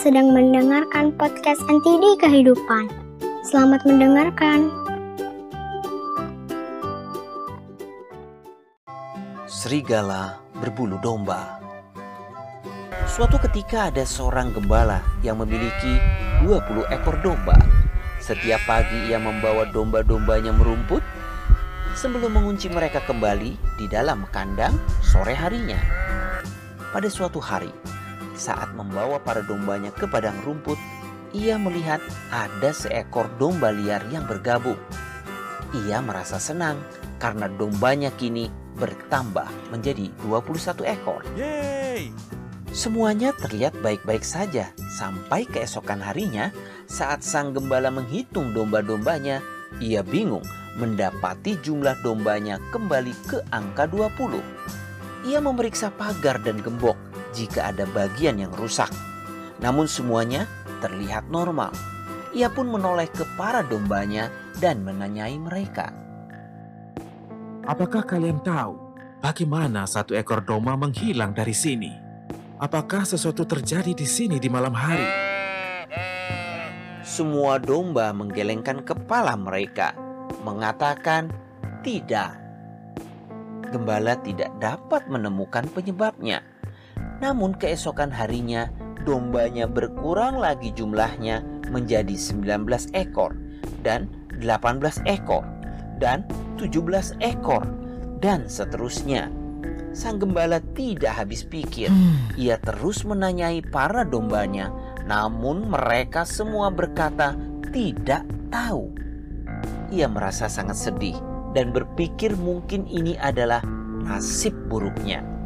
sedang mendengarkan podcast NTD Kehidupan. Selamat mendengarkan. Serigala berbulu domba. Suatu ketika ada seorang gembala yang memiliki 20 ekor domba. Setiap pagi ia membawa domba-dombanya merumput sebelum mengunci mereka kembali di dalam kandang sore harinya. Pada suatu hari, saat membawa para dombanya ke padang rumput, ia melihat ada seekor domba liar yang bergabung. Ia merasa senang karena dombanya kini bertambah menjadi 21 ekor. Yeay! Semuanya terlihat baik-baik saja sampai keesokan harinya saat sang gembala menghitung domba-dombanya, ia bingung mendapati jumlah dombanya kembali ke angka 20. Ia memeriksa pagar dan gembok jika ada bagian yang rusak. Namun semuanya terlihat normal. Ia pun menoleh ke para dombanya dan menanyai mereka. Apakah kalian tahu bagaimana satu ekor domba menghilang dari sini? Apakah sesuatu terjadi di sini di malam hari? Semua domba menggelengkan kepala mereka, mengatakan tidak. Gembala tidak dapat menemukan penyebabnya. Namun keesokan harinya, dombanya berkurang lagi jumlahnya menjadi 19 ekor dan 18 ekor dan 17 ekor dan seterusnya. Sang gembala tidak habis pikir. Ia terus menanyai para dombanya, namun mereka semua berkata tidak tahu. Ia merasa sangat sedih dan berpikir mungkin ini adalah nasib buruknya.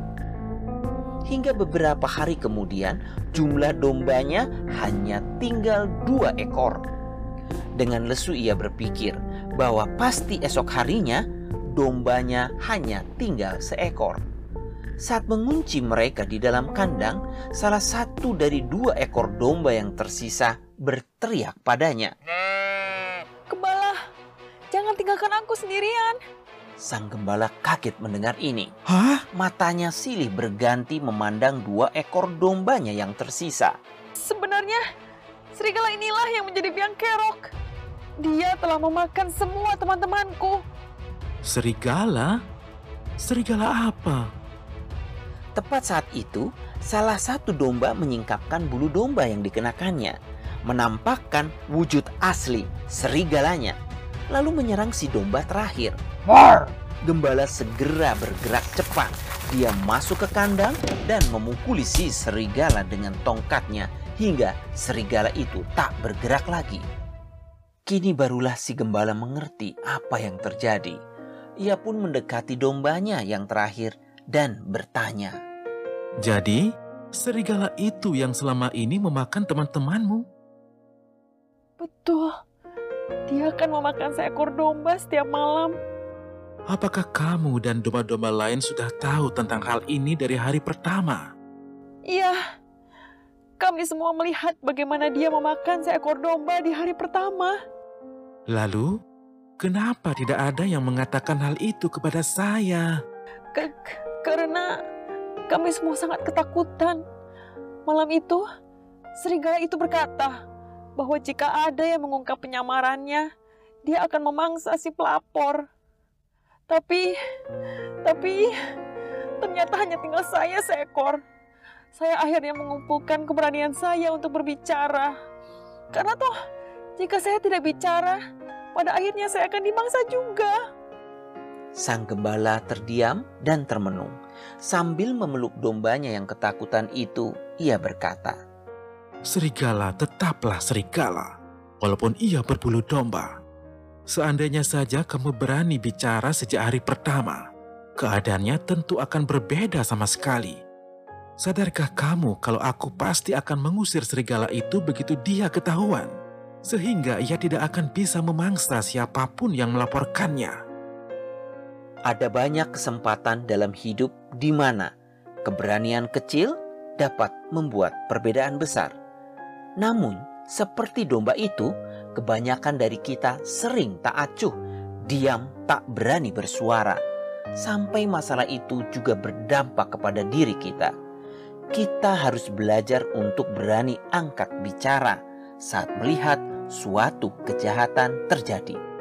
Hingga beberapa hari kemudian, jumlah dombanya hanya tinggal dua ekor. Dengan lesu ia berpikir bahwa pasti esok harinya dombanya hanya tinggal seekor. Saat mengunci mereka di dalam kandang, salah satu dari dua ekor domba yang tersisa berteriak padanya. Gembala, jangan tinggalkan aku sendirian. Sang gembala kaget mendengar ini. Hah? Matanya silih berganti memandang dua ekor dombanya yang tersisa. Sebenarnya, serigala inilah yang menjadi biang kerok. Dia telah memakan semua teman-temanku. Serigala? Serigala apa? Tepat saat itu, salah satu domba menyingkapkan bulu domba yang dikenakannya, menampakkan wujud asli serigalanya, lalu menyerang si domba terakhir. Gembala segera bergerak cepat. Dia masuk ke kandang dan memukuli si serigala dengan tongkatnya hingga serigala itu tak bergerak lagi. Kini barulah si gembala mengerti apa yang terjadi. Ia pun mendekati dombanya yang terakhir dan bertanya. Jadi, serigala itu yang selama ini memakan teman-temanmu? Betul, dia akan memakan seekor domba setiap malam. Apakah kamu dan domba-domba lain sudah tahu tentang hal ini dari hari pertama? Iya, kami semua melihat bagaimana dia memakan seekor domba di hari pertama. Lalu, kenapa tidak ada yang mengatakan hal itu kepada saya? Ke- karena kami semua sangat ketakutan. Malam itu, serigala itu berkata bahwa jika ada yang mengungkap penyamarannya, dia akan memangsa si pelapor. Tapi, tapi ternyata hanya tinggal saya seekor. Saya akhirnya mengumpulkan keberanian saya untuk berbicara. Karena toh, jika saya tidak bicara, pada akhirnya saya akan dimangsa juga. Sang gembala terdiam dan termenung. Sambil memeluk dombanya yang ketakutan itu, ia berkata, Serigala tetaplah serigala, walaupun ia berbulu domba. Seandainya saja kamu berani bicara sejak hari pertama, keadaannya tentu akan berbeda sama sekali. Sadarkah kamu kalau aku pasti akan mengusir serigala itu begitu dia ketahuan? Sehingga ia tidak akan bisa memangsa siapa pun yang melaporkannya. ada banyak kesempatan dalam hidup di mana keberanian kecil dapat membuat perbedaan besar. Namun, seperti domba itu, kebanyakan dari kita sering tak acuh, diam tak berani bersuara, sampai masalah itu juga berdampak kepada diri kita. kita harus belajar untuk berani angkat bicara saat melihat suatu kejahatan terjadi.